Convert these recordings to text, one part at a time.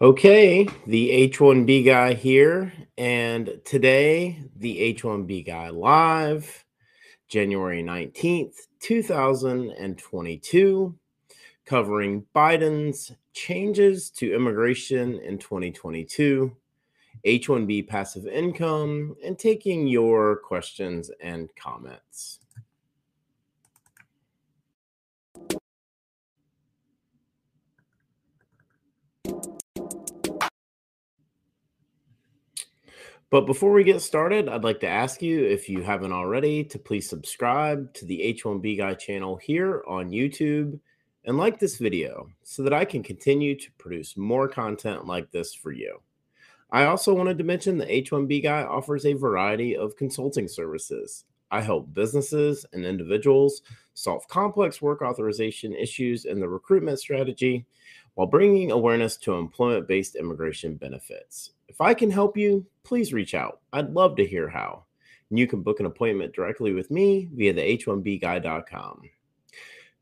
Okay, the H1B guy here, and today the H1B guy live, January 19th, 2022, covering Biden's changes to immigration in 2022, H1B passive income, and taking your questions and comments. But before we get started, I'd like to ask you, if you haven't already, to please subscribe to the H1B Guy channel here on YouTube and like this video so that I can continue to produce more content like this for you. I also wanted to mention the H1B Guy offers a variety of consulting services. I help businesses and individuals solve complex work authorization issues in the recruitment strategy while bringing awareness to employment based immigration benefits. If I can help you, please reach out. I'd love to hear how. And you can book an appointment directly with me via the h1bguy.com.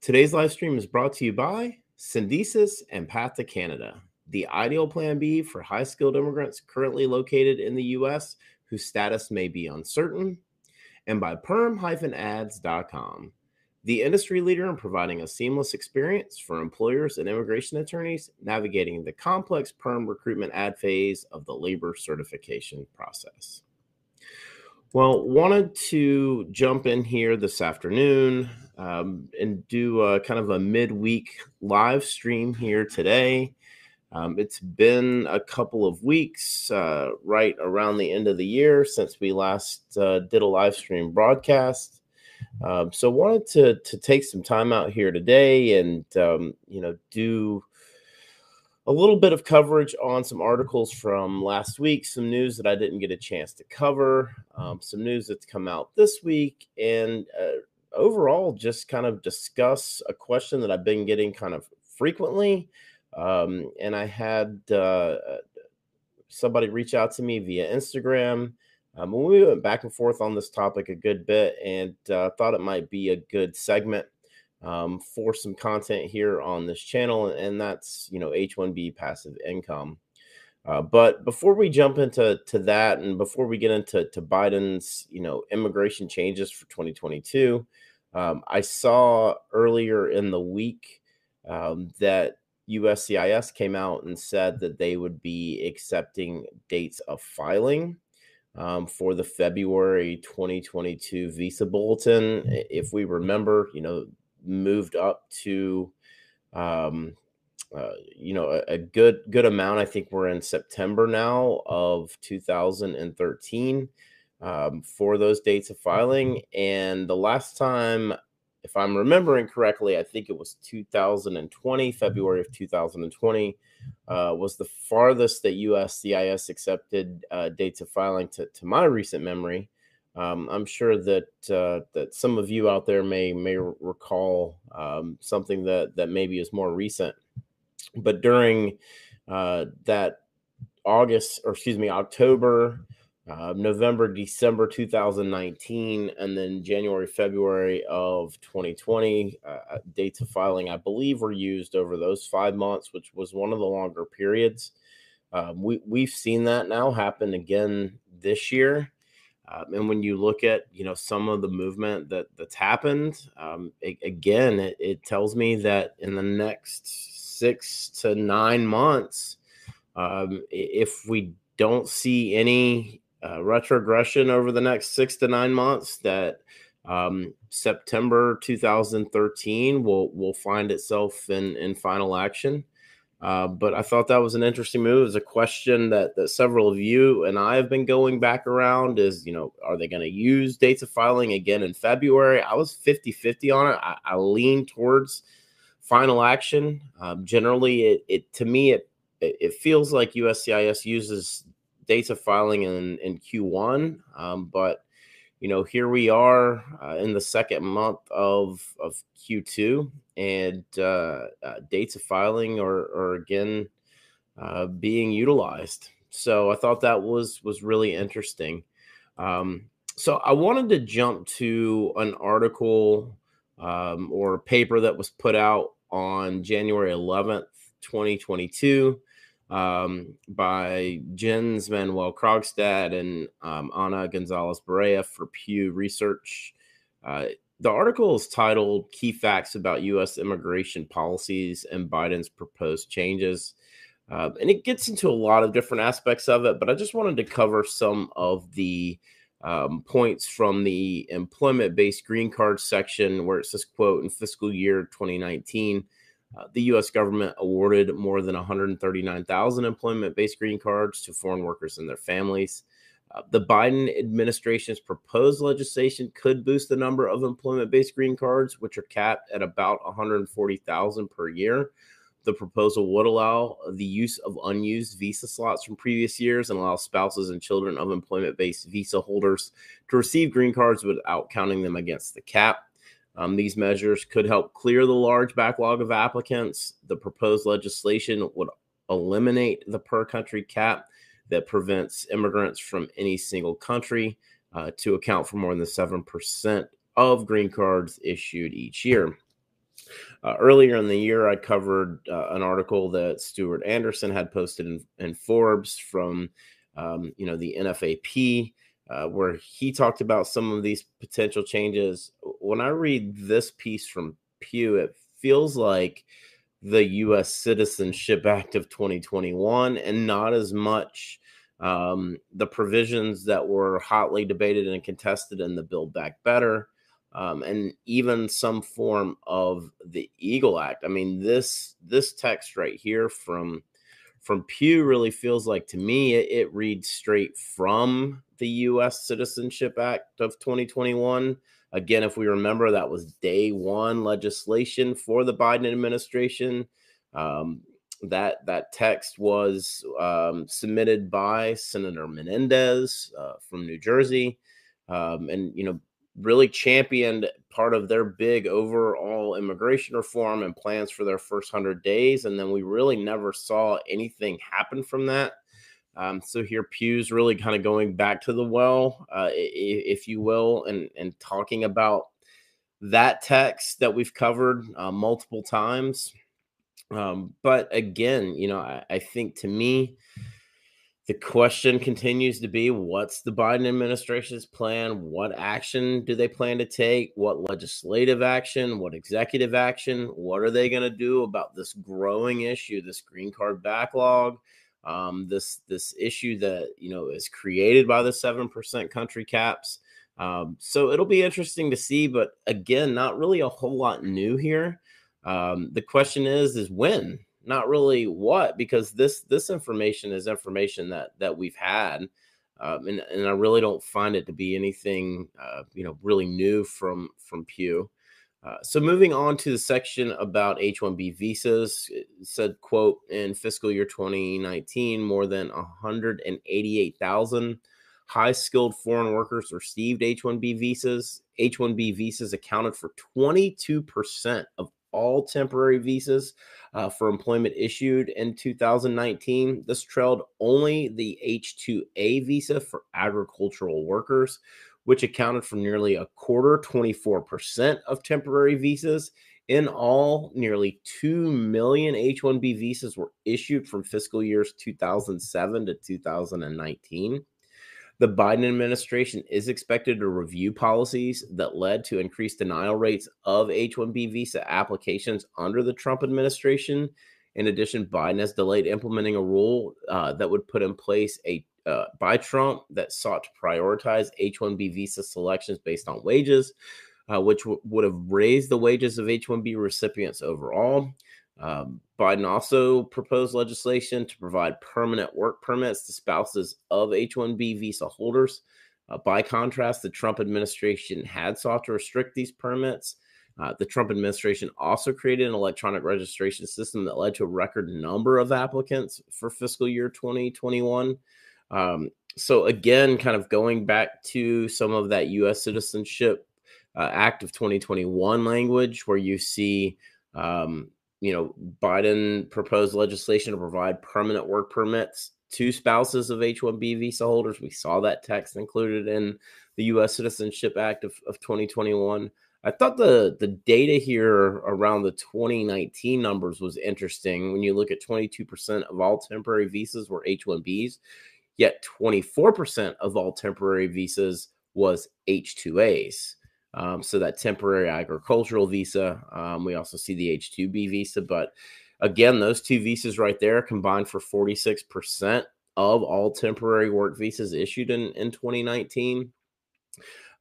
Today's live stream is brought to you by Syndesus and Path to Canada, the ideal plan B for high skilled immigrants currently located in the U.S. whose status may be uncertain, and by perm-ads.com the industry leader in providing a seamless experience for employers and immigration attorneys navigating the complex perm recruitment ad phase of the labor certification process. Well, wanted to jump in here this afternoon um, and do a, kind of a midweek live stream here today. Um, it's been a couple of weeks, uh, right around the end of the year, since we last uh, did a live stream broadcast. Um, so wanted to to take some time out here today and um, you know do a little bit of coverage on some articles from last week, some news that I didn't get a chance to cover, um, some news that's come out this week, and uh, overall just kind of discuss a question that I've been getting kind of frequently. Um, and I had uh, somebody reach out to me via Instagram um, we went back and forth on this topic a good bit and uh, thought it might be a good segment um, for some content here on this channel, and that's you know H1B passive income. Uh, but before we jump into to that, and before we get into to Biden's you know immigration changes for 2022, um, I saw earlier in the week um, that USCIS came out and said that they would be accepting dates of filing um, for the February 2022 visa bulletin. If we remember, you know, moved up to, um, uh, you know, a, a, good good amount. I think we're in September now of 2013 um, for those dates of filing. And the last time, if I'm remembering correctly, I think it was 2020, February of 2020 uh, was the farthest that USCIS accepted uh, dates of filing to, to my recent memory. Um, I'm sure that uh, that some of you out there may may recall um, something that that maybe is more recent. But during uh, that August, or excuse me, October uh, November, December 2019, and then January, February of 2020. Uh, uh, dates of filing, I believe, were used over those five months, which was one of the longer periods. Um, we we've seen that now happen again this year, um, and when you look at you know some of the movement that that's happened, um, it, again, it, it tells me that in the next six to nine months, um, if we don't see any uh, retrogression over the next six to nine months that um, September 2013 will will find itself in in final action. Uh, but I thought that was an interesting move. It's a question that, that several of you and I have been going back around is, you know, are they going to use dates of filing again in February? I was 50 50 on it. I, I lean towards final action. Um, generally, it, it to me, it, it feels like USCIS uses dates of filing in in Q1, um, but you know here we are uh, in the second month of of Q2, and uh, uh, dates of filing are, are again uh, being utilized. So I thought that was was really interesting. Um, so I wanted to jump to an article um, or paper that was put out on January 11th, 2022 um, by Jens Manuel Krogstad and um, Ana Gonzalez Barrera for Pew Research. Uh, the article is titled Key Facts About U.S. Immigration Policies and Biden's Proposed Changes. Uh, and it gets into a lot of different aspects of it, but I just wanted to cover some of the um, points from the employment based green card section where it says, quote, in fiscal year 2019, uh, the U.S. government awarded more than 139,000 employment based green cards to foreign workers and their families. Uh, the Biden administration's proposed legislation could boost the number of employment based green cards, which are capped at about 140,000 per year. The proposal would allow the use of unused visa slots from previous years and allow spouses and children of employment based visa holders to receive green cards without counting them against the cap. Um, these measures could help clear the large backlog of applicants. The proposed legislation would eliminate the per country cap that prevents immigrants from any single country uh, to account for more than 7% of green cards issued each year. Uh, earlier in the year, I covered uh, an article that Stuart Anderson had posted in, in Forbes from, um, you know, the NFAP, uh, where he talked about some of these potential changes. When I read this piece from Pew, it feels like the U.S. Citizenship Act of 2021 and not as much um, the provisions that were hotly debated and contested in the Build Back Better um, and even some form of the Eagle Act. I mean, this this text right here from from Pew really feels like to me it, it reads straight from the U.S. Citizenship Act of 2021. Again, if we remember, that was day one legislation for the Biden administration. Um, that that text was um, submitted by Senator Menendez uh, from New Jersey, um, and you know really championed part of their big overall immigration reform and plans for their first 100 days. And then we really never saw anything happen from that. Um, so here, Pew's really kind of going back to the well, uh, if you will, and, and talking about that text that we've covered uh, multiple times. Um, but again, you know, I, I think to me, the question continues to be what's the Biden administration's plan? What action do they plan to take? What legislative action? What executive action? What are they going to do about this growing issue, this green card backlog? Um, this this issue that you know is created by the seven percent country caps. Um, so it'll be interesting to see, but again, not really a whole lot new here. Um, the question is, is when not really what because this this information is information that that we've had um, and, and i really don't find it to be anything uh, you know really new from from pew. Uh, so moving on to the section about h1b visas said quote in fiscal year 2019 more than 188000 high skilled foreign workers received h1b visas. H1b visas accounted for 22% of all temporary visas uh, for employment issued in 2019. This trailed only the H2A visa for agricultural workers, which accounted for nearly a quarter, 24% of temporary visas. In all, nearly 2 million H 1B visas were issued from fiscal years 2007 to 2019. The Biden administration is expected to review policies that led to increased denial rates of H 1B visa applications under the Trump administration. In addition, Biden has delayed implementing a rule uh, that would put in place a uh, by Trump that sought to prioritize H 1B visa selections based on wages, uh, which w- would have raised the wages of H 1B recipients overall. Um, Biden also proposed legislation to provide permanent work permits to spouses of H 1B visa holders. Uh, by contrast, the Trump administration had sought to restrict these permits. Uh, the Trump administration also created an electronic registration system that led to a record number of applicants for fiscal year 2021. Um, so, again, kind of going back to some of that U.S. Citizenship uh, Act of 2021 language, where you see um, you know, Biden proposed legislation to provide permanent work permits to spouses of H 1B visa holders. We saw that text included in the U.S. Citizenship Act of, of 2021. I thought the the data here around the 2019 numbers was interesting. When you look at 22% of all temporary visas were H1Bs, yet 24% of all temporary visas was H2As. Um, so that temporary agricultural visa. Um, we also see the H2B visa, but again, those two visas right there combined for 46% of all temporary work visas issued in, in 2019.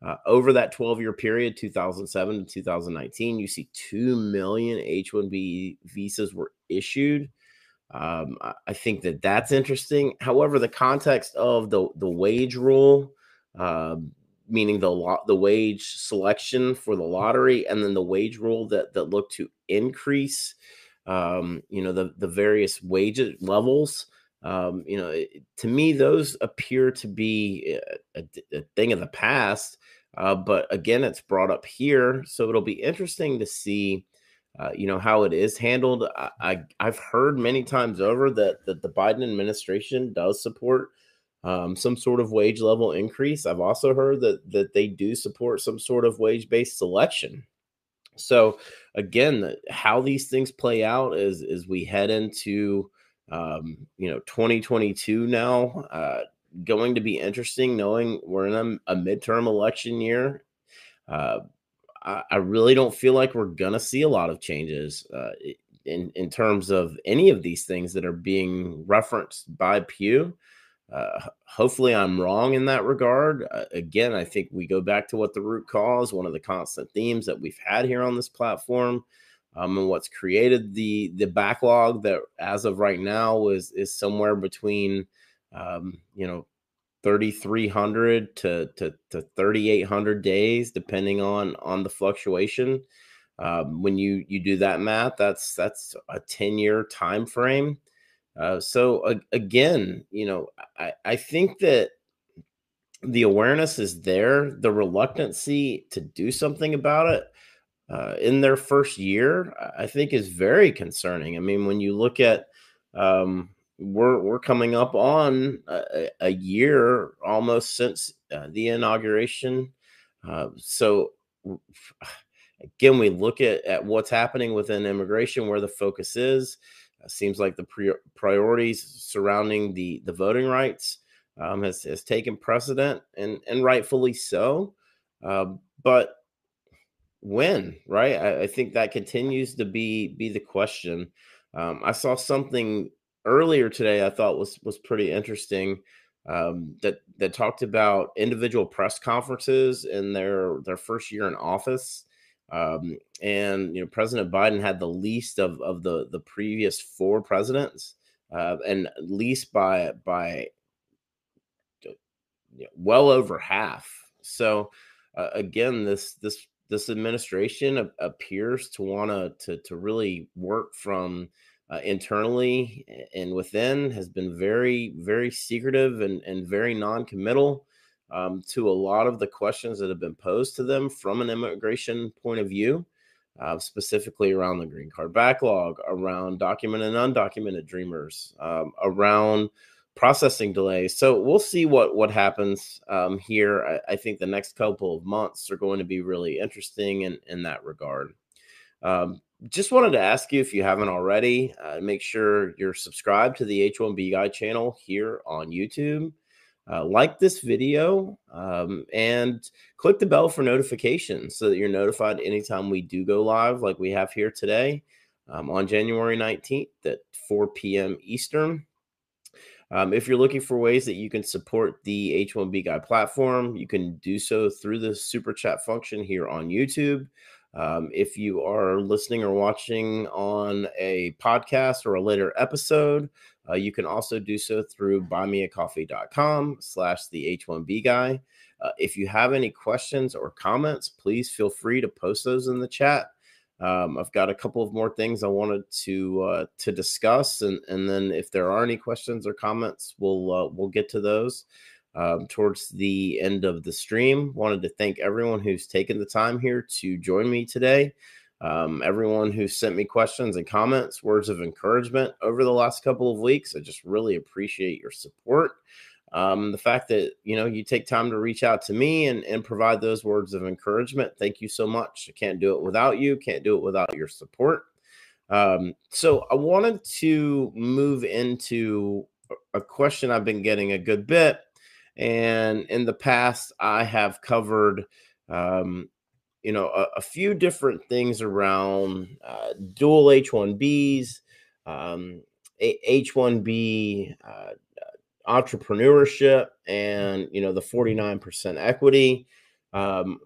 Uh, over that 12 year period, 2007 to 2019, you see 2 million H 1B visas were issued. Um, I think that that's interesting. However, the context of the, the wage rule, uh, meaning the lo- the wage selection for the lottery, and then the wage rule that that looked to increase, um, you know, the the various wage levels. Um, you know, it, to me, those appear to be a, a, a thing of the past. Uh, but again, it's brought up here, so it'll be interesting to see, uh, you know, how it is handled. I, I have heard many times over that that the Biden administration does support um, some sort of wage level increase. I've also heard that that they do support some sort of wage based selection. So again, how these things play out is as we head into um, you know 2022 now. Uh, going to be interesting knowing we're in a, a midterm election year. Uh, I, I, really don't feel like we're going to see a lot of changes uh, in, in terms of any of these things that are being referenced by Pew. Uh, hopefully, I'm wrong in that regard. Uh, again, I think we go back to what the root cause, one of the constant themes that we've had here on this platform, um, and what's created the the backlog that, as of right now, is is somewhere between um, you know, 3,300 to, to, to 3,800 days, depending on, on the fluctuation. Um, when you, you do that math, that's, that's a 10 year time frame. Uh, so uh, again, you know, I, I think that the awareness is there, the reluctancy to do something about it uh, in their first year, I think is very concerning. I mean, when you look at, um, we're we're coming up on a, a year almost since uh, the inauguration. Uh, so again, we look at, at what's happening within immigration, where the focus is. Uh, seems like the pre- priorities surrounding the the voting rights um, has has taken precedent, and and rightfully so. Uh, but when, right? I, I, think that continues to be be the question. Um, I saw something earlier today I thought was was pretty interesting um, that that talked about individual press conferences in their their first year in office. Um, and you know, President Biden had the least of of the the previous four presidents, uh, and least by by you know, well over half. So uh, again, this this this administration appears to want to to really work from uh, internally and within has been very, very secretive and, and very non committal um, to a lot of the questions that have been posed to them from an immigration point of view, uh, specifically around the green card backlog, around documented and undocumented dreamers, um, around processing delays. So we'll see what what happens um, here. I, I, think the next couple of months are going to be really interesting in in that regard. Um, just wanted to ask you if you haven't already, uh, make sure you're subscribed to the H1B Guy channel here on YouTube. Uh, like this video um, and click the bell for notifications so that you're notified anytime we do go live, like we have here today um, on January 19th at 4 p.m. Eastern. Um, if you're looking for ways that you can support the H1B Guy platform, you can do so through the super chat function here on YouTube. Um, if you are listening or watching on a podcast or a later episode, uh, you can also do so through buymeacoffee.com slash the H1B guy. Uh, if you have any questions or comments, please feel free to post those in the chat. Um, I've got a couple of more things I wanted to uh, to discuss, and and then if there are any questions or comments, we'll uh, we'll get to those um, towards the end of the stream. Wanted to thank everyone who's taken the time here to join me today. Um, everyone who sent me questions and comments, words of encouragement over the last couple of weeks. I just really appreciate your support. um, the fact that you know you take time to reach out to me and, and provide those words of encouragement thank you so much i can't do it without you can't do it without your support um, so i wanted to move into a question i've been getting a good bit and in the past i have covered um, you know a, a, few different things around uh, dual h1bs um, h1b uh, entrepreneurship and you know the 49% equity um,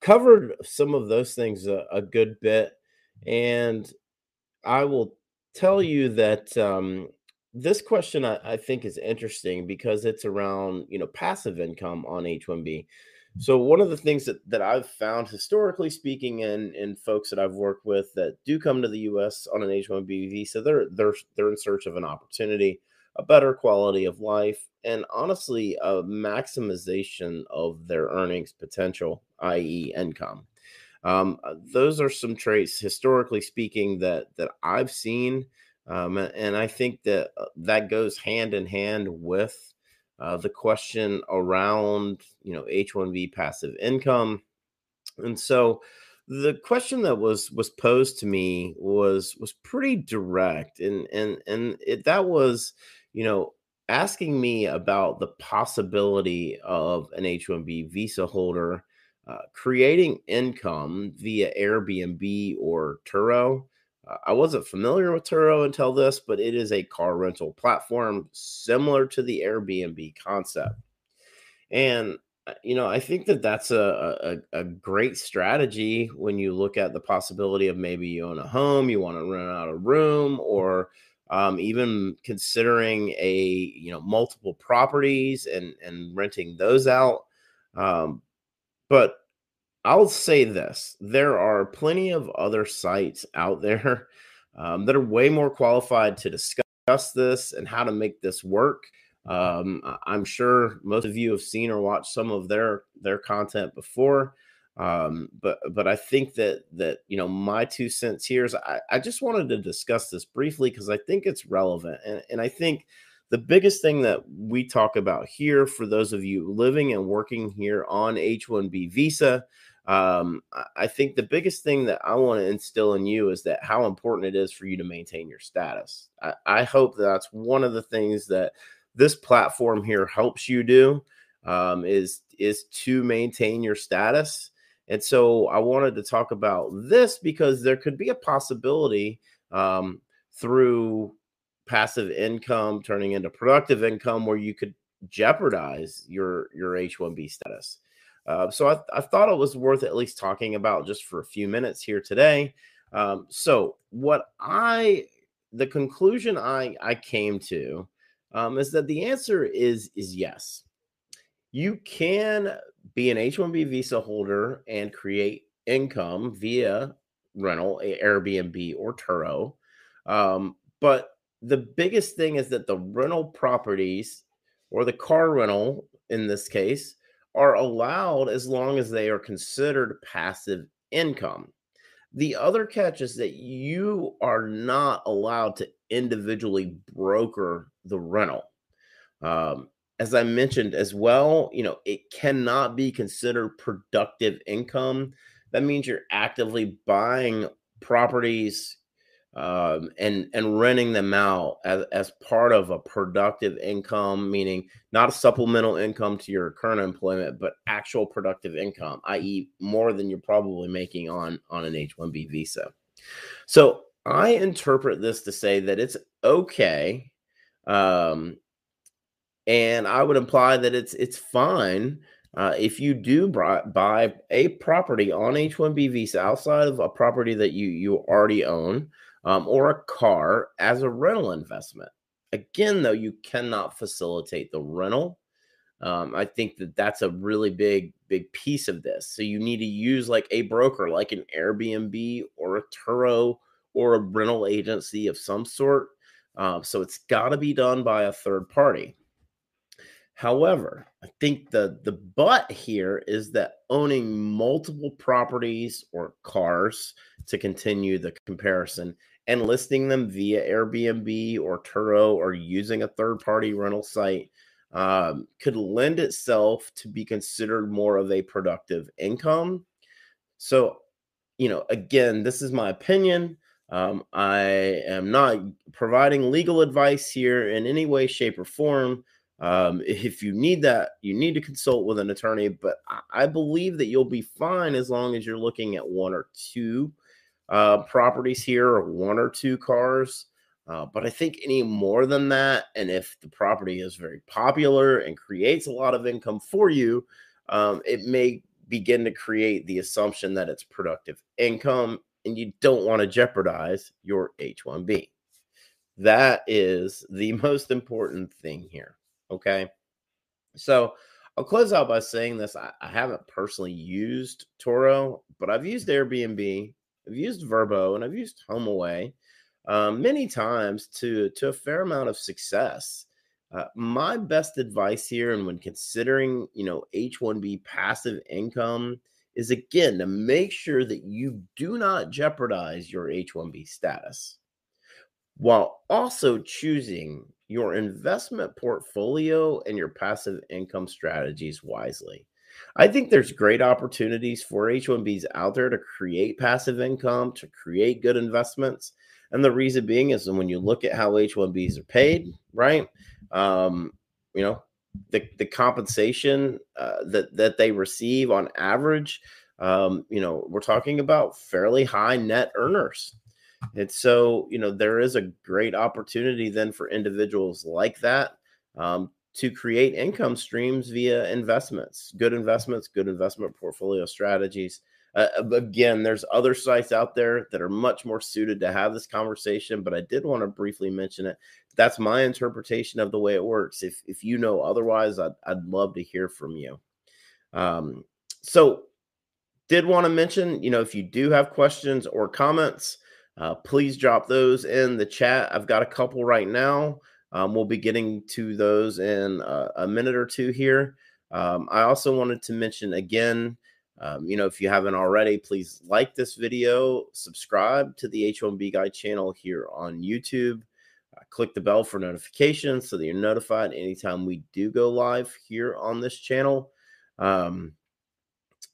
covered some of those things a, a, good bit. And i will tell you that um, this question I, I, think is interesting because it's around you know passive income on h1b so one of the things that, that i've found historically speaking in in folks that i've worked with that do come to the us on an h1b visa they're they're they're in search of an opportunity a better quality of life, and honestly, a maximization of their earnings potential, i.e., income. Um, uh, those are some traits, historically speaking, that that I've seen, um, and I think that uh, that goes hand in hand with uh, the question around you know H-1B passive income, and so the question that was was posed to me was was pretty direct, and and and it, that was you know, asking me about the possibility of an H 1B visa holder uh, creating income via Airbnb or Turo. Uh, I wasn't familiar with Turo until this, but it is a car rental platform similar to the Airbnb concept. And uh, you know, I think that that's a, a, a great strategy when you look at the possibility of maybe you own a home, you want to rent out a room, or um, even considering a you know multiple properties and and renting those out. Um, but I'll say this: there are plenty of other sites out there um, that are way more qualified to discuss this and how to make this work. Um, I'm sure most of you have seen or watched some of their their content before. Um, but but I think that that you know my two cents here is I, I just wanted to discuss this briefly because I think it's relevant and, and I think the biggest thing that we talk about here for those of you living and working here on H1B visa, um, I think the biggest thing that I want to instill in you is that how important it is for you to maintain your status. I, I hope that's one of the things that this platform here helps you do um, is is to maintain your status and so I wanted to talk about this because there could be a possibility um, through passive income turning into productive income where you could jeopardize your your H1B status. Uh, so I, I, thought it was worth at least talking about just for a few minutes here today. Um, so what I the conclusion I I came to um, is that the answer is is yes. You can be an H-1B visa holder and create income via rental, Airbnb or Turo. Um, but the biggest thing is that the rental properties or the car rental in this case are allowed as long as they are considered passive income. The other catch is that you are not allowed to individually broker the rental. Um, as I mentioned as well, you know, it cannot be considered productive income. That means you're actively buying properties um, and and renting them out as, as part of a productive income, meaning not a supplemental income to your current employment, but actual productive income, i.e., more than you're probably making on on an H-1B visa. So I interpret this to say that it's okay um, and I would imply that it's it's fine uh, if you do buy a property on H-1B visa outside of a property that you you already own, um, or a car as a rental investment. Again, though, you cannot facilitate the rental. Um, I think that that's a really big big piece of this. So you need to use like a broker, like an Airbnb or a Turo or a rental agency of some sort. Uh, so it's got to be done by a third party. However, I think the the but here is that owning multiple properties or cars to continue the comparison and listing them via Airbnb or Turo or using a third party rental site um, could lend itself to be considered more of a productive income. So, you know, again, this is my opinion. Um, I am not providing legal advice here in any way, shape, or form. Um, if you need that, you need to consult with an attorney, but I believe that you'll be fine as long as you're looking at one or two uh, properties here or one or two cars. Uh, but I think any more than that, and if the property is very popular and creates a lot of income for you, um, it may begin to create the assumption that it's productive income and you don't want to jeopardize your H 1B. That is the most important thing here. Okay. So I'll close out by saying this. I, I haven't personally used Turo, but I've used Airbnb, I've used Vrbo and I've used HomeAway um, many times to, to a fair amount of success. Uh, my best advice here, and when considering, you know, H1B passive income, is again to make sure that you do not jeopardize your H1B status while also choosing your investment portfolio and your passive income strategies wisely. I think there's great opportunities for H1Bs out there to create passive income, to create good investments. And the reason being is when you look at how H1Bs are paid, right? Um, you know, the, the compensation uh, that, that they receive on average, um, you know, we're talking about fairly high net earners. And so, you know, there is a great opportunity then for individuals like that um, to create income streams via investments, good investments, good investment portfolio strategies. Uh, again, there's other sites out there that are much more suited to have this conversation, but I did want to briefly mention it. That's my interpretation of the way it works. If if you know otherwise, I'd, I'd love to hear from you. Um, so, did want to mention, you know, if you do have questions or comments, uh, please drop those in the chat. I've got a couple right now. Um, we'll be getting to those in a, a minute or two here. Um, I also wanted to mention again, um, you know, if you haven't already, please like this video, subscribe to the H1B Guy channel here on YouTube. Uh, click the bell for notifications so that you're notified anytime we do go live here on this channel. Um,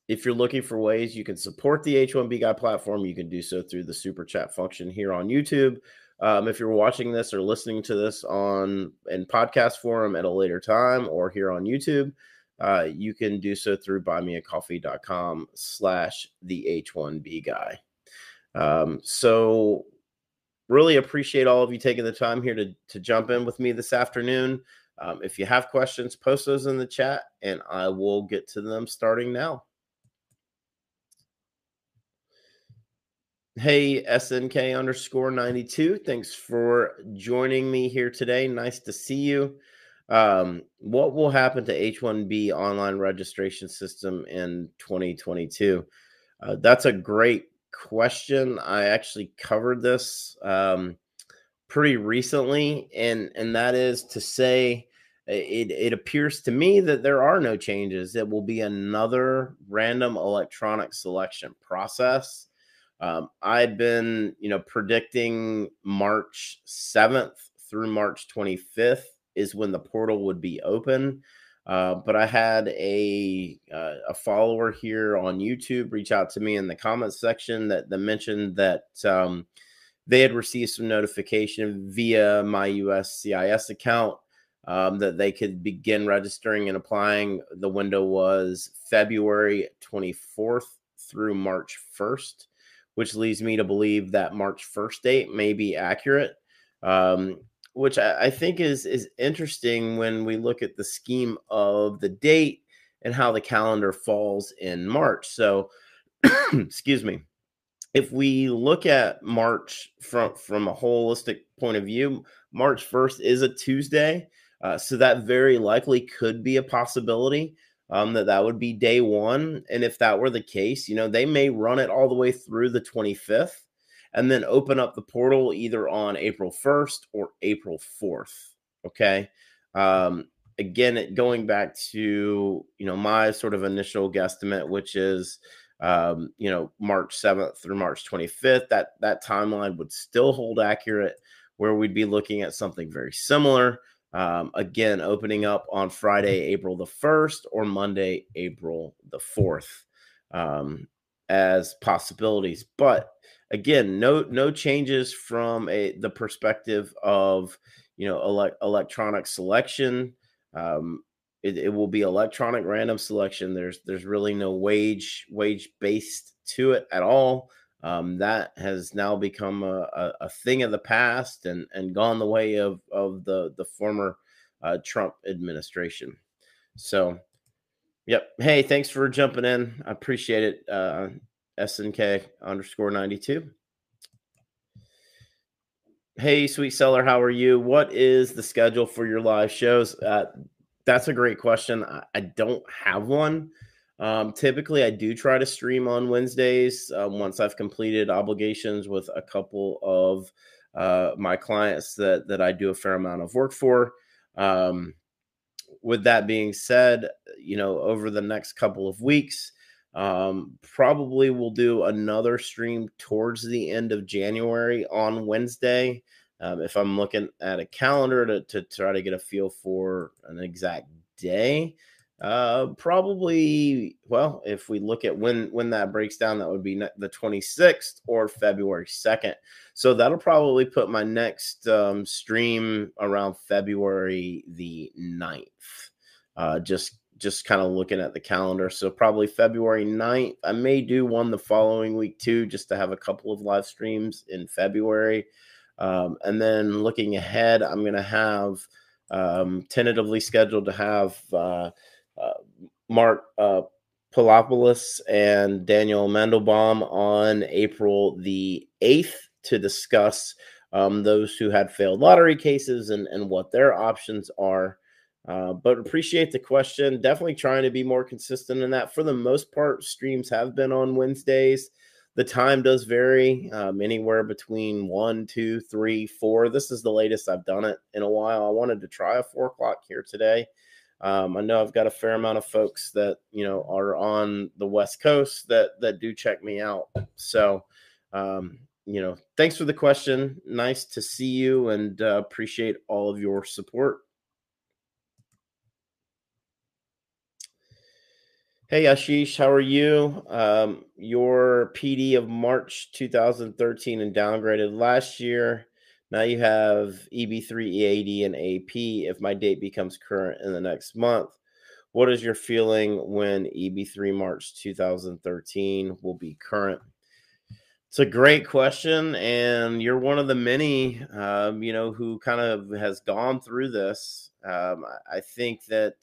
if you're looking for ways you can support the H1B Guy platform, you can do so through the super chat function here on YouTube. Um, if you're watching this or listening to this on in podcast forum at a later time or here on YouTube, uh, you can do so through buymeacoffee.com slash the H1B guy. Um, so really appreciate all of you taking the time here to, to jump in with me this afternoon. Um, if you have questions, post those in the chat and I will get to them starting now. Hey, SNK underscore 92. Thanks for joining me here today. Nice to see you. Um, what will happen to H1B online registration system in 2022? Uh, that's a great question. I actually covered this um, pretty recently, and and that is to say, it, it appears to me that there are no changes. It will be another random electronic selection process. Um, I'd been, you know, predicting March 7th through March 25th is when the portal would be open. Uh, but I had a uh, a follower here on YouTube reach out to me in the comments section that, that mentioned that um, they had received some notification via my USCIS account um, that they could begin registering and applying. The window was February 24th through March 1st which leads me to believe that March 1st date may be accurate. Um, which I, I, think is is interesting when we look at the scheme of the date and how the calendar falls in March. So, excuse me. If we look at March from from a holistic point of view, March 1st is a Tuesday. Uh, so that very likely could be a possibility um, that that would be day one. And if that were the case, you know, they may run it all the way through the 25th and then open up the portal either on April 1st or April 4th. Okay. Um, again, going back to, you know, my sort of initial guesstimate, which is, um, you know, March 7th through March 25th, that, that timeline would still hold accurate where we'd be looking at something very similar. Um, again, opening up on Friday, April the 1st, or Monday, April the 4th, um, as possibilities. But again, no no changes from a the perspective of you know ele- electronic selection. Um, it, it, will be electronic random selection. There's there's really no wage wage based to it at all. Um, that has now become a, a, a, thing of the past and, and gone the way of, of the, the former uh, Trump administration. So, yep. Hey, thanks for jumping in. I appreciate it. Uh, SNK underscore 92. Hey, sweet seller, how are you? What is the schedule for your live shows? Uh, that's a great question. I, I don't have one. Um, typically, I do try to stream on Wednesdays um, once I've completed obligations with a couple of uh, my clients that that I do a fair amount of work for. Um, with that being said, you know, over the next couple of weeks, um, probably we'll do another stream towards the end of January on Wednesday. Um, if I'm looking at a calendar to, to try to get a feel for an exact day, uh, probably. Well, if we look at when when that breaks down, that would be the 26th or February 2nd. So that'll probably put my next um, stream around February the 9th. Uh, just just kind of looking at the calendar. So probably February 9th. I may do one the following week too, just to have a couple of live streams in February. Um, and then looking ahead, I'm going to have um, tentatively scheduled to have uh, Mark uh, Palopoulos and Daniel Mandelbaum on April the 8th to discuss um, those who had failed lottery cases and, and what their options are. Uh, but appreciate the question. Definitely trying to be more consistent in that. For the most part, streams have been on Wednesdays. The time does vary, um, anywhere between one, two, three, four. This is the latest I've done it in a while. I wanted to try a four o'clock here today. Um, I know I've got a fair amount of folks that you know are on the West Coast that that do check me out. So, um, you know, thanks for the question. Nice to see you, and uh, appreciate all of your support. Hey Ashish, how are you? Um, your PD of March 2013 and downgraded last year. Now you have EB3, EAD, and AP. If my date becomes current in the next month, what is your feeling when EB3 March 2013 will be current? It's a great question, and you're one of the many, um, you know, who kind of has gone through this. Um, I think that,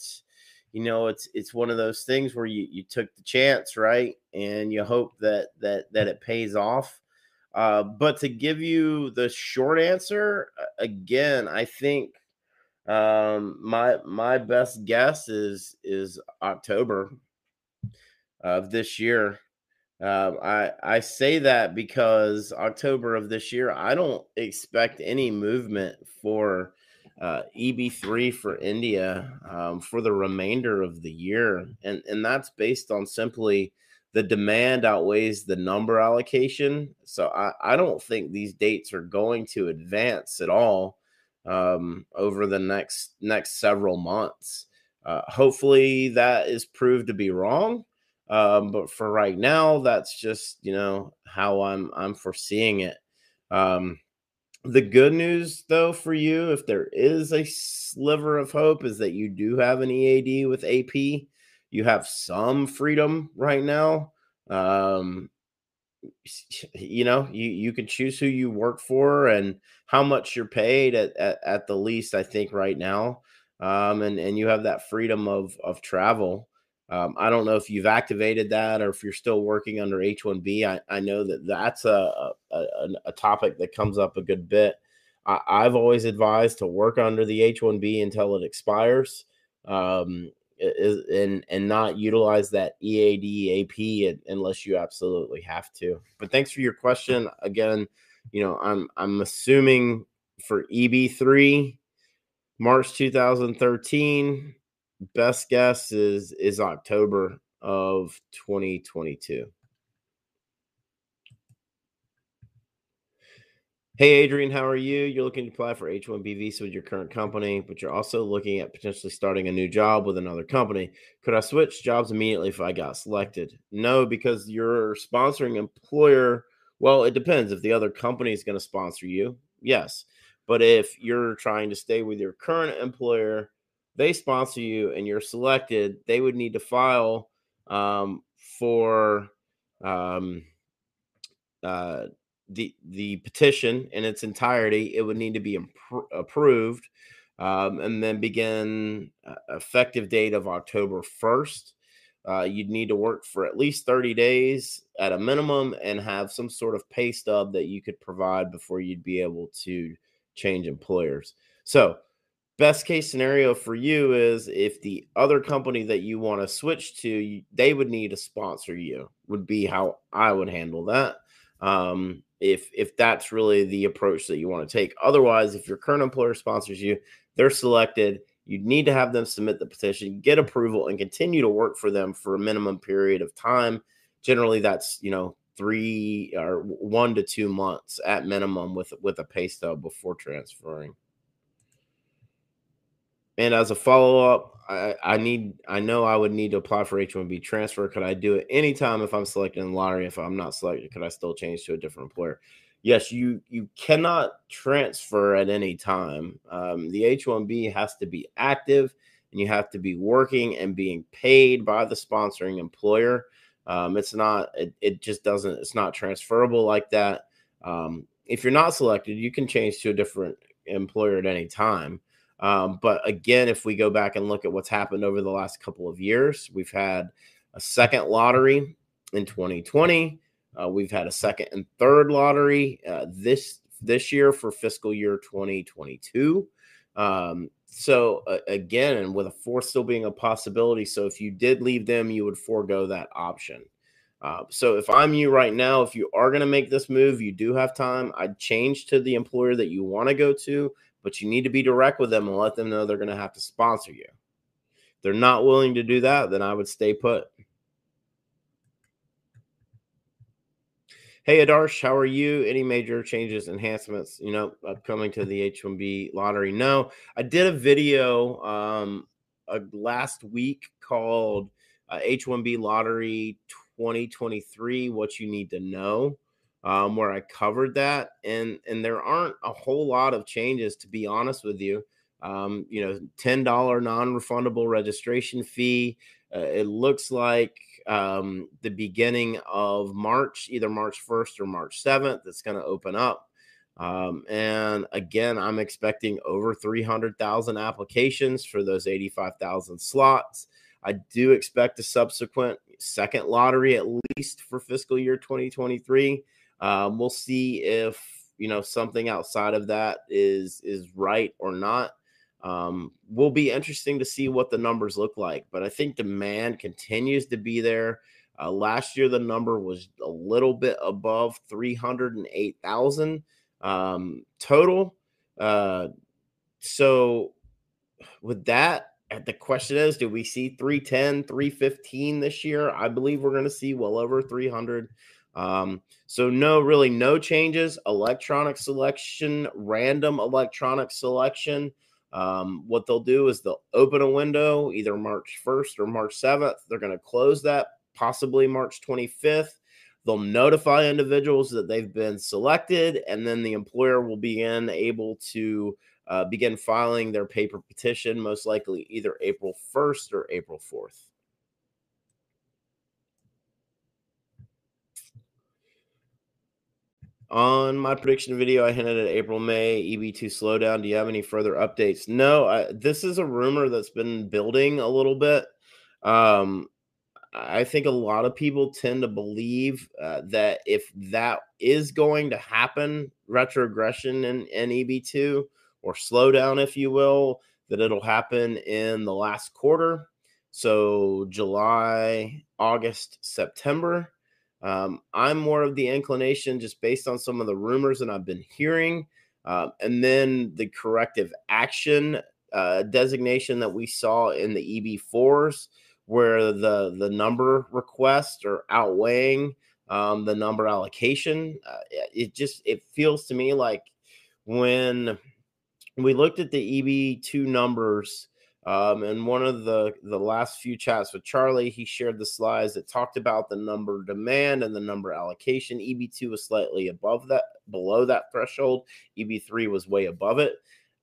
you know, it's it's one of those things where you you took the chance, right, and you hope that that that it pays off. Uh, but to give you the short answer, again, I think um, my my best guess is is October of this year. Um, I I say that because October of this year, I don't expect any movement for uh, EB3 for India um, for the remainder of the year, and and that's based on simply the demand outweighs the number allocation. So I, I don't think these dates are going to advance at all um, over the next next several months. Uh, hopefully that is proved to be wrong. Um, but for right now, that's just you know how I'm I'm foreseeing it. Um, the good news though for you, if there is a sliver of hope, is that you do have an EAD with AP you have some freedom right now. Um, you know, you you can choose who you work for and how much you're paid at, at, at the least. I think right now, um, and and you have that freedom of of travel. Um, I don't know if you've activated that or if you're still working under H1B. I, I know that that's a, a, a topic that comes up a good bit. I, have always advised to work under the H1B until it expires. Um, and and not utilize that EAD AP unless you absolutely have to. But thanks for your question. Again, you know, I'm I'm assuming for EB3 March 2013 best guess is is October of 2022. Hey, Adrian, how are you? You're looking to apply for H 1B visa with your current company, but you're also looking at potentially starting a new job with another company. Could I switch jobs immediately if I got selected? No, because your sponsoring employer, well, it depends. If the other company is going to sponsor you, yes. But if you're trying to stay with your current employer, they sponsor you and you're selected, they would need to file um, for. Um, uh, the the petition in its entirety, it would need to be approved, um, and then begin uh, effective date of October first. Uh, you'd need to work for at least 30 days at a minimum and have some sort of pay stub that you could provide before you'd be able to change employers. So, best case scenario for you is if the other company that you want to switch to, they would need to sponsor you, would be how I would handle that. Um, if if that's really the approach that you want to take. Otherwise, if your current employer sponsors you, they're selected. You need to have them submit the petition, get approval, and continue to work for them for a minimum period of time. Generally, that's you know three or one to two months at minimum with with a pay stub before transferring. And as a follow up, I, I need I know I would need to apply for H1B transfer. Could I do it anytime if I'm selected in the lottery? If I'm not selected, could I still change to a different employer? Yes, you you cannot transfer at any time. Um, the H1B has to be active and you have to be working and being paid by the sponsoring employer. Um, it's not it, it just doesn't it's not transferable like that. Um, if you're not selected, you can change to a different employer at any time. Um, but again, if we go back and look at what's happened over the last couple of years, we've had a second lottery in 2020. Uh, we've had a second and third lottery uh, this this year for fiscal year 2022. Um, so uh, again, and with a fourth still being a possibility, so if you did leave them, you would forego that option. Uh, so if I'm you right now, if you are going to make this move, you do have time. I'd change to the employer that you want to go to but you need to be direct with them and let them know they're going to have to sponsor you. If they're not willing to do that, then I would stay put. Hey Adarsh, how are you? Any major changes, enhancements, you know, upcoming to the H1B lottery? No, I did a video um uh, last week called uh, H1B lottery 2023 what you need to know um, where I covered that, and and there aren't a whole lot of changes to be honest with you. Um, you know, ten dollar non refundable registration fee. Uh, it looks like um, the beginning of March, either March first or March seventh, it's going to open up. Um, and again, I'm expecting over 300,000 applications for those 85,000 slots. I do expect a subsequent second lottery at least for fiscal year 2023. Um, we'll see if you know something outside of that is is right or not. Um, will be interesting to see what the numbers look like, but I think demand continues to be there. Uh, last year, the number was a little bit above 308,000 um, total. Uh, so, with that, the question is do we see 310, 315 this year? I believe we're going to see well over 300. Um, so no, really no changes. Electronic selection, random electronic selection. Um, what they'll do is they'll open a window either March 1st or March 7th. They're going to close that possibly March 25th. They'll notify individuals that they've been selected, and then the employer will begin able to uh, begin filing their paper petition, most likely either April 1st or April 4th. On my prediction video, I hinted at April, May, EB2 slowdown. Do you have any further updates? No, I, this is a rumor that's been building a little bit. Um, I think a lot of people tend to believe uh, that if that is going to happen, retrogression in, in EB2 or slowdown, if you will, that it'll happen in the last quarter. So July, August, September. Um, I'm more of the inclination just based on some of the rumors that I've been hearing. Uh, and then the corrective action uh, designation that we saw in the EB4s, where the, the number requests are outweighing um, the number allocation. Uh, it just it feels to me like when we looked at the EB2 numbers um, and one of the the last few chats with Charlie, he shared the slides that talked about the number demand and the number allocation. EB2 was slightly above that, below that threshold. EB3 was way above it.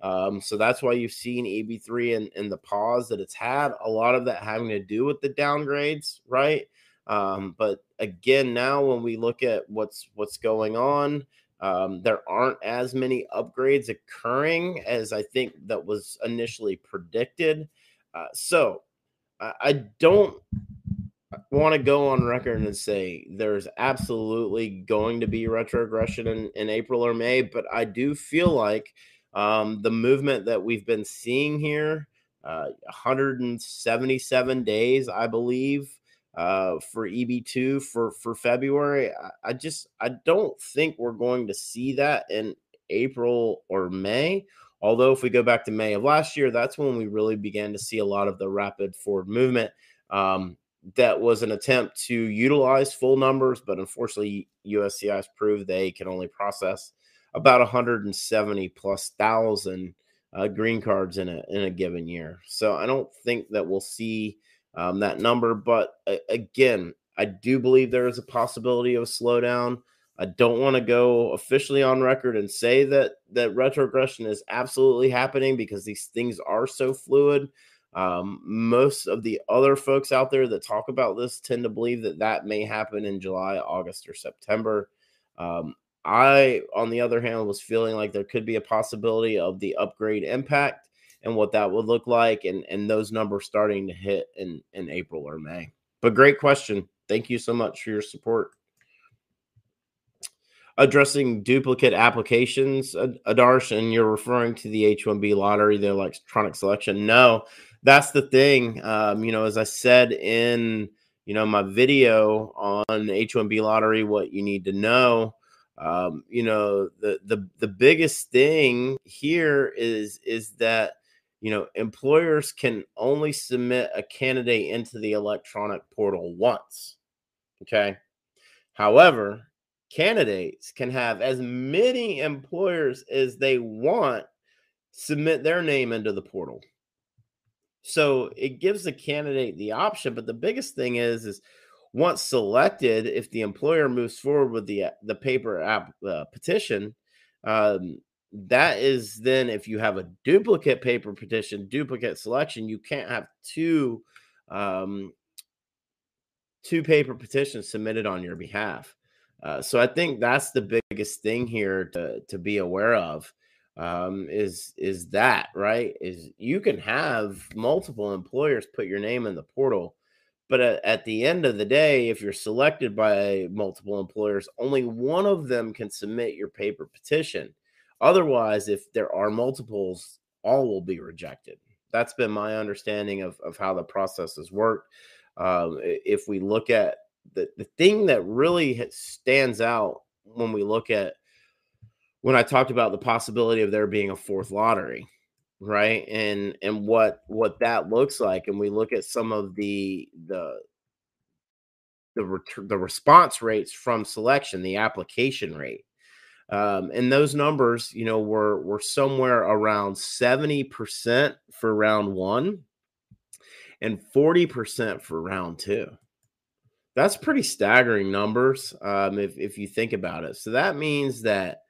Um, so that's why you've seen EB3 and, and the pause that it's had. A lot of that having to do with the downgrades, right? Um, but again, now when we look at what's what's going on, um, there aren't as many upgrades occurring as I think that was initially predicted. Uh, so I, I don't want to go on record and say there's absolutely going to be retrogression in, in April or May, but I do feel like um, the movement that we've been seeing here, uh, 177 days, I believe, uh, for EB2 for for February. I, I, just I don't think we're going to see that in April or May. Although if we go back to May of last year, that's when we really began to see a lot of the rapid forward movement. Um, that was an attempt to utilize full numbers, but unfortunately, USCIS has proved they can only process about 170 plus thousand uh, green cards in a in a given year. So I don't think that we'll see um, that number. But uh, again, I do believe there is a possibility of a slowdown. I don't want to go officially on record and say that that retrogression is absolutely happening because these things are so fluid. Um, most of the other folks out there that talk about this tend to believe that that may happen in July, August, or September. Um, I, on the other hand, was feeling like there could be a possibility of the upgrade impact and what that would look like and and those numbers starting to hit in in April or May. But great question. Thank you so much for your support. Addressing duplicate applications, Adarsh, and you're referring to the H1B lottery, the electronic selection. No, that's the thing. Um, you know, as I said in you know my video on H1B lottery, what you need to know um, you know the the the biggest thing here is is that you know, employers can only submit a candidate into the electronic portal once. Okay. However, candidates can have as many employers as they want submit their name into the portal. So it gives the candidate the option, but the biggest thing is is once selected, if the employer moves forward with the the paper app uh, petition, um, that is then if you have a duplicate paper petition, duplicate selection, you can't have two um, two paper petitions submitted on your behalf. Uh, so I think that's the biggest thing here to to be aware of um, is is that right? Is you can have multiple employers put your name in the portal, but at, at the end of the day, if you're selected by multiple employers, only one of them can submit your paper petition. Otherwise, if there are multiples, all will be rejected. That's been my understanding of, of how the process has worked. Um, if we look at the, the thing that really stands out when we look at when I talked about the possibility of there being a fourth lottery, right? And and what what that looks like, and we look at some of the the the ret- the response rates from selection, the application rate. Um, and those numbers, you know, were were somewhere around 70% for round one and 40% for round two. That's pretty staggering numbers um, if, if you think about it. So that means that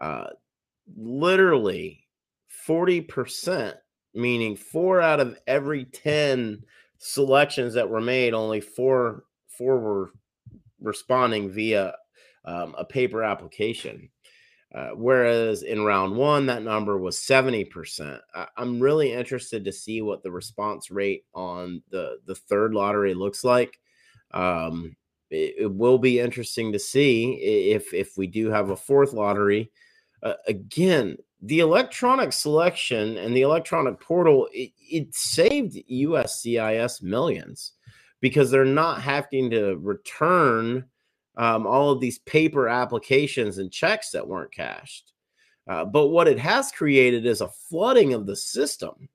uh, literally 40%, meaning four out of every 10 selections that were made, only four four were responding via um, a paper application. Uh, whereas in round one, that number was 70%. I, am really interested to see what the response rate on the, the third lottery looks like. Um, it, it, will be interesting to see if, if we do have a fourth lottery. Uh, again, the electronic selection and the electronic portal, it, it saved USCIS millions because they're not having to return – um, all of these paper applications and checks that weren't cashed. Uh, but what it has created is a flooding of the system.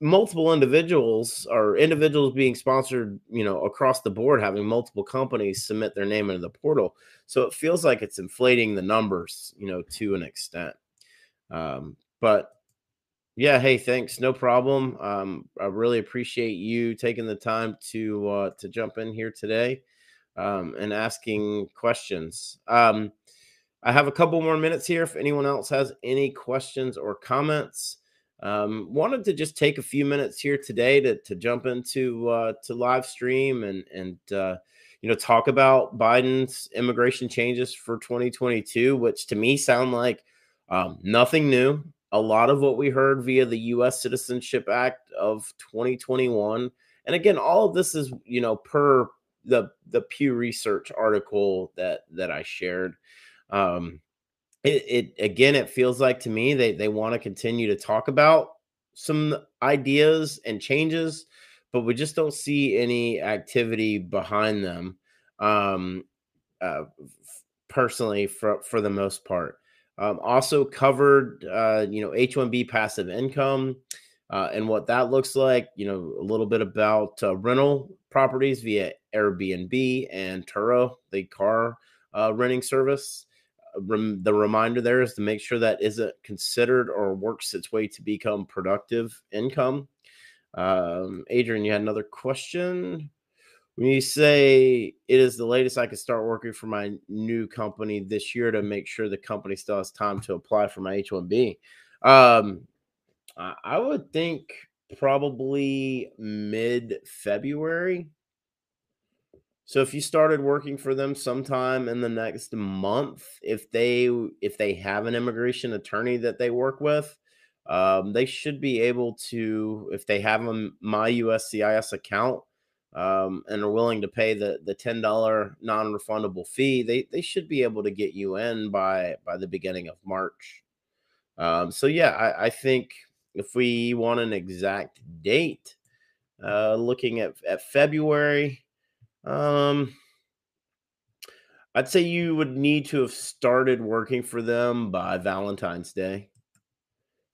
multiple individuals or individuals being sponsored, you know, across the board, having multiple companies submit their name into the portal. So it feels like it's inflating the numbers, you know, to an extent. Um, but yeah, hey, thanks, no problem. Um, I really appreciate you taking the time to uh, to jump in here today um, and asking questions. Um, I have a couple more minutes here. If anyone else has any questions or comments, um, wanted to just take a few minutes here today to to jump into uh, to live stream and and uh, you know talk about Biden's immigration changes for 2022, which to me sound like um, nothing new. A lot of what we heard via the U.S. Citizenship Act of 2021, and again, all of this is you know per the the Pew Research article that that I shared. Um, it, it again, it feels like to me they they want to continue to talk about some ideas and changes, but we just don't see any activity behind them. Um, uh, personally, for for the most part, um, also covered, uh, you know, H one B passive income. Uh, and what that looks like, you know, a little bit about uh, rental properties via Airbnb and Turo, the car uh, renting service rem- the reminder there is to make sure that isn't considered or works its way to become productive income. Um, Adrian, you had another question. When you say it is the latest I can start working for my new company this year to make sure the company still has time to apply for my H 1B, um, I would think probably mid February. So if you started working for them sometime in the next month, if they if they have an immigration attorney that they work with, um, they should be able to, if they have a my USCIS account um, and are willing to pay the the ten dollar non refundable fee, they they should be able to get you in by by the beginning of March. Um, so yeah, I, I think if we want an exact date, uh, looking at at February um, I'd say you would need to have started working for them by Valentine's Day,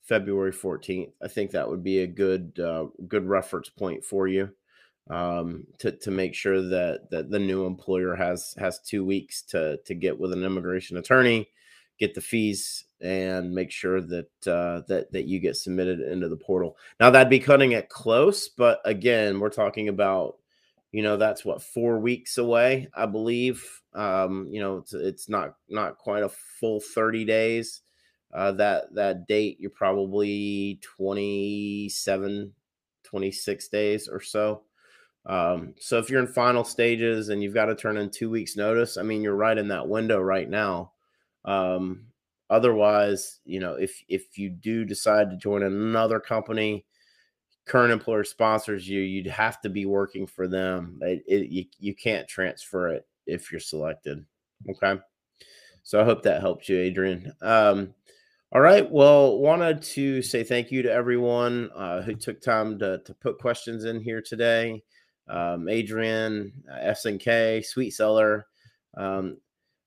February 14th. I think that would be a good uh, good reference point for you um, to to make sure that that the new employer has has two weeks to to get with an immigration attorney, get the fees, and make sure that uh, that that you get submitted into the portal. Now that'd be cutting it close, but again, we're talking about you know that's what four weeks away i believe um you know it's, it's not not quite a full 30 days uh that that date you're probably 27 26 days or so um so if you're in final stages and you've got to turn in two weeks notice i mean you're right in that window right now um otherwise you know if if you do decide to join another company current employer sponsors you, you'd have to be working for them. It, it, you, you can't transfer it if you're selected. Okay. So I hope that helped you, Adrian. Um, all right. Well, wanted to say thank you to everyone uh, who took time to, to put questions in here today. Um, Adrian, uh, SNK, Sweet Seller, um,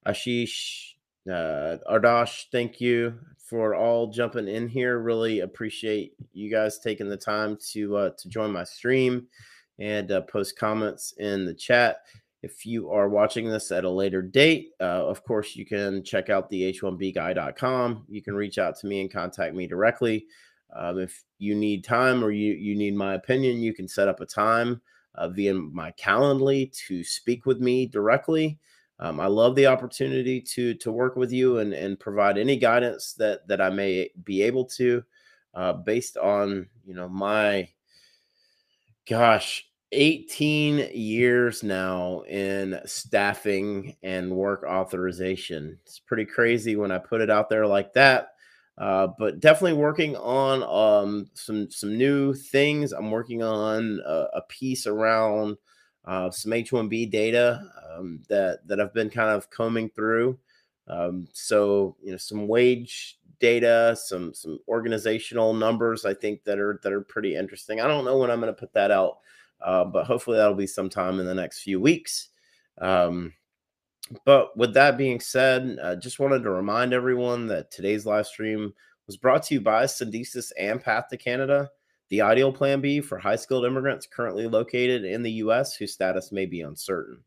Ashish, uh, Adarsh, thank you for all jumping in here. Really appreciate you guys taking the time to uh, to join my stream and uh, post comments in the chat. If you are watching this at a later date, uh, of course, you can check out the h1bguy.com. You can reach out to me and contact me directly. Um, if you need time or you, you need my opinion, you can set up a time uh, via my Calendly to speak with me directly. Um, I love the opportunity to to work with you and and provide any guidance that that I may be able to, uh, based on you know my gosh 18 years now in staffing and work authorization. It's pretty crazy when I put it out there like that. Uh, but definitely working on um, some some new things. I'm working on a, a piece around uh, some H1B data um, that that I've been kind of combing through. Um, so you know, some wage data, some some organizational numbers. I think that are that are pretty interesting. I don't know when I'm going to put that out, uh, but hopefully that'll be sometime in the next few weeks. Um, but with that being said, I just wanted to remind everyone that today's live stream was brought to you by Syndesus and Path to Canada. The ideal plan B for high skilled immigrants currently located in the U.S. whose status may be uncertain.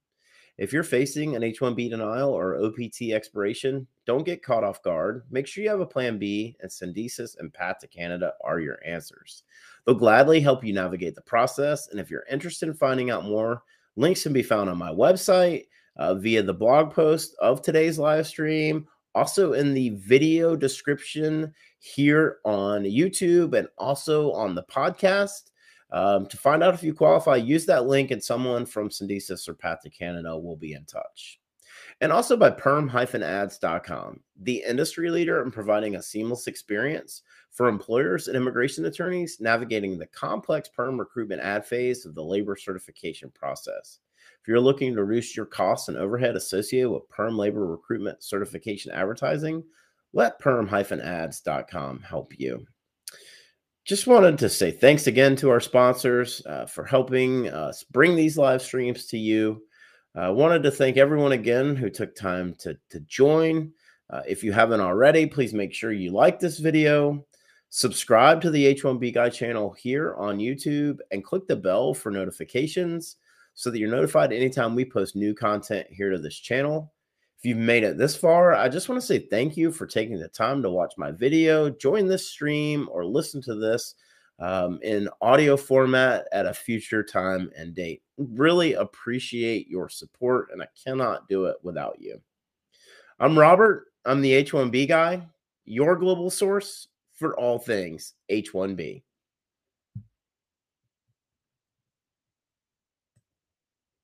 If you're facing an H 1B denial or OPT expiration, don't get caught off guard. Make sure you have a plan B, and Syndesus and Path to Canada are your answers. They'll gladly help you navigate the process. And if you're interested in finding out more, links can be found on my website uh, via the blog post of today's live stream, also in the video description here on YouTube, and also on the podcast. Um, to find out if you qualify, use that link and someone from Syndesus or Path to Canada will be in touch. And also by perm-ads.com, the industry leader in providing a seamless experience for employers and immigration attorneys navigating the complex perm recruitment ad phase of the labor certification process. If you're looking to reduce your costs and overhead associated with perm labor recruitment certification advertising, let perm-ads.com help you just wanted to say thanks again to our sponsors uh, for helping us bring these live streams to you. I uh, wanted to thank everyone again who took time to, to join. Uh, if you haven't already, please make sure you like this video, subscribe to the H1B Guy channel here on YouTube, and click the bell for notifications so that you're notified anytime we post new content here to this channel. If you've made it this far, I just want to say thank you for taking the time to watch my video, join this stream, or listen to this um, in audio format at a future time and date. Really appreciate your support, and I cannot do it without you. I'm Robert. I'm the H1B guy, your global source for all things H1B.